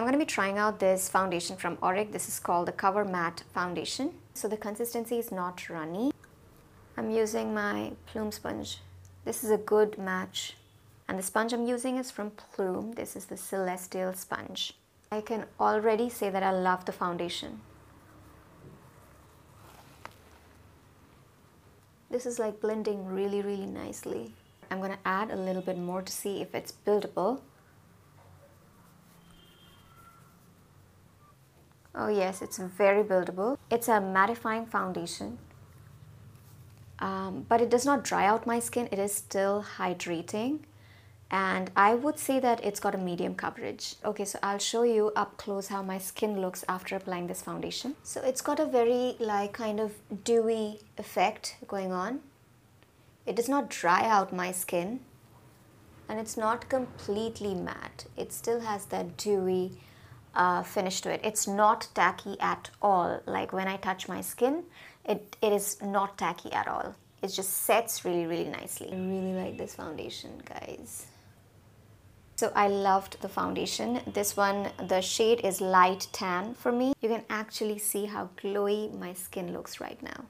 I'm going to be trying out this foundation from Auric. This is called the Cover Matte Foundation. So the consistency is not runny. I'm using my Plume sponge. This is a good match. And the sponge I'm using is from Plume. This is the Celestial sponge. I can already say that I love the foundation. This is like blending really, really nicely. I'm going to add a little bit more to see if it's buildable. Oh yes, it's very buildable. It's a mattifying foundation, um, but it does not dry out my skin. It is still hydrating and I would say that it's got a medium coverage. Okay, so I'll show you up close how my skin looks after applying this foundation. So it's got a very like kind of dewy effect going on. It does not dry out my skin and it's not completely matte. It still has that dewy uh, finish to it. It's not tacky at all. Like when I touch my skin, it, it is not tacky at all. It just sets really, really nicely. I really like this foundation, guys. So I loved the foundation. This one, the shade is light tan for me. You can actually see how glowy my skin looks right now.